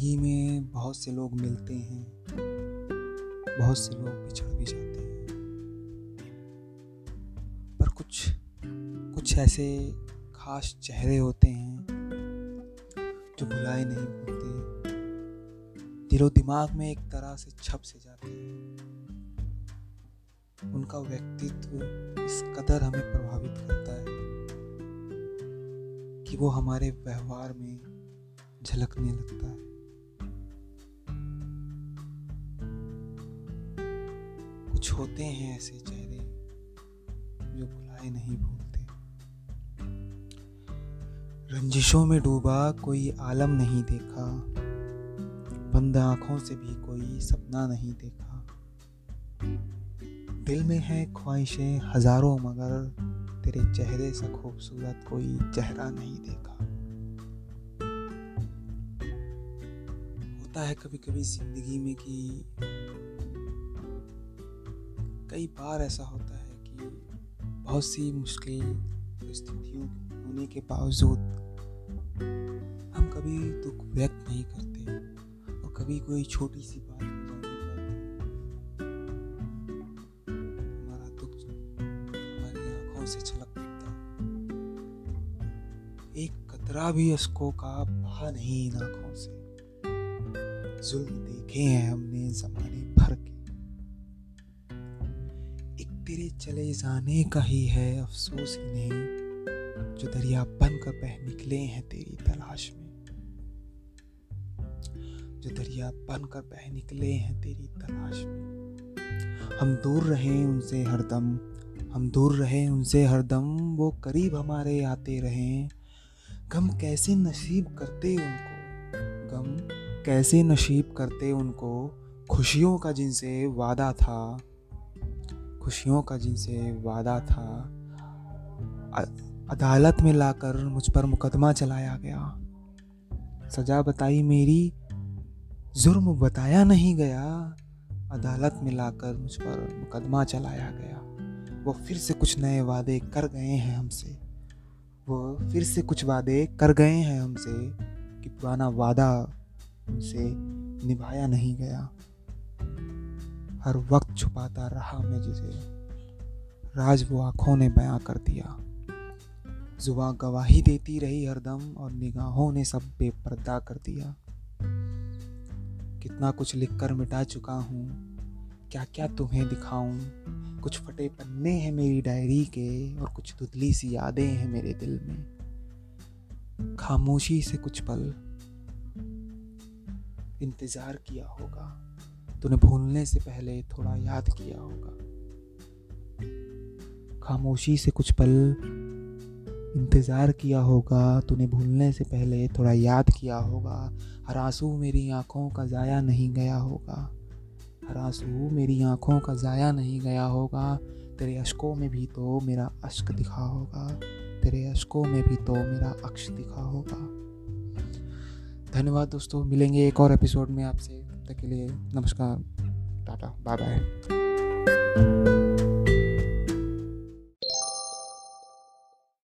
ज़िंदगी में बहुत से लोग मिलते हैं। बहुत से लोग बिछड़ भी जाते हैं। पर कुछ कुछ ऐसे खास चेहरे होते हैं जो भुलाए नहीं भूलते दिलो दिमाग में एक तरह से छप से जाते हैं। उनका व्यक्तित्व इस कदर हमें प्रभावित करता है कि वो हमारे व्यवहार में झलकने लगता है। कुछ होते हैं ऐसे चेहरे जो भुलाए नहीं भूलते। रंजिशों में डूबा कोई आलम नहीं देखा। बंद आँखों से भी कोई सपना नहीं देखा। दिल में है ख्वाहिशें हज़ारों मगर तेरे चेहरे सा खूबसूरत कोई चेहरा नहीं देखा। होता है कभी कभी ज़िंदगी में कि कई बार ऐसा होता है कि बहुत सी मुश्किल परिस्थितियों होने के बावजूद हम कभी दुख व्यक्त नहीं करते और कभी कोई छोटी सी बात हमारा दुख हमारी आँखों से छलक पड़ता एक कतरा भी अस्कों का बहा नहीं इन आँखों से। जुल्म देखे हैं हमने जमाने तेरे चले जाने का ही है अफसोस ही नहीं जो दरिया बन कर बह निकले हैं तेरी तलाश में। जो दरिया बन कर बह निकले हैं तेरी तलाश में। हम दूर रहे उनसे हरदम हम दूर रहे उनसे हरदम वो करीब हमारे आते रहे। गम कैसे नसीब करते उनको, गम कैसे नसीब करते उनको, खुशियों का जिनसे वादा था खुशियों का जिनसे वादा था अदालत में लाकर मुझ पर मुकदमा चलाया गया। सजा बताई मेरी, जुर्म बताया नहीं गया। अदालत में लाकर मुझ पर मुकदमा चलाया गया। वो फिर से कुछ नए वादे कर गए हैं हमसे। वो फिर से कुछ वादे कर गए हैं हमसे कि पुराना वादा उनसे निभाया नहीं गया। हर वक्त छुपाता रहा मैं जिसे। राज वो आँखों ने बयां कर दिया। जुबा गवाही देती रही हरदम और निगाहों ने सब बेपर्दा कर दिया। कितना कुछ लिख कर मिटा चुका हूँ। क्या क्या तुम्हें दिखाऊँ? कुछ फटे पन्ने हैं मेरी डायरी के और कुछ धुतली सी यादें हैं मेरे दिल में। खामोशी से कुछ पल इंतज़ार किया होगा। तूने भूलने से पहले थोड़ा याद किया होगा। खामोशी से कुछ पल इंतज़ार किया होगा तूने भूलने से पहले थोड़ा याद किया होगा। हर आँसू मेरी आँखों का ज़ाया नहीं गया होगा। हर आँसू मेरी आँखों का ज़ाया नहीं गया होगा। तेरे अशकों में भी तो मेरा अश्क दिखा होगा। तेरे अशकों में भी तो मेरा अक्ष दिखा होगा। धन्यवाद दोस्तों मिलेंगे एक और एपिसोड में आपसे। तक के लिए नमस्कार टाटा बाय बाय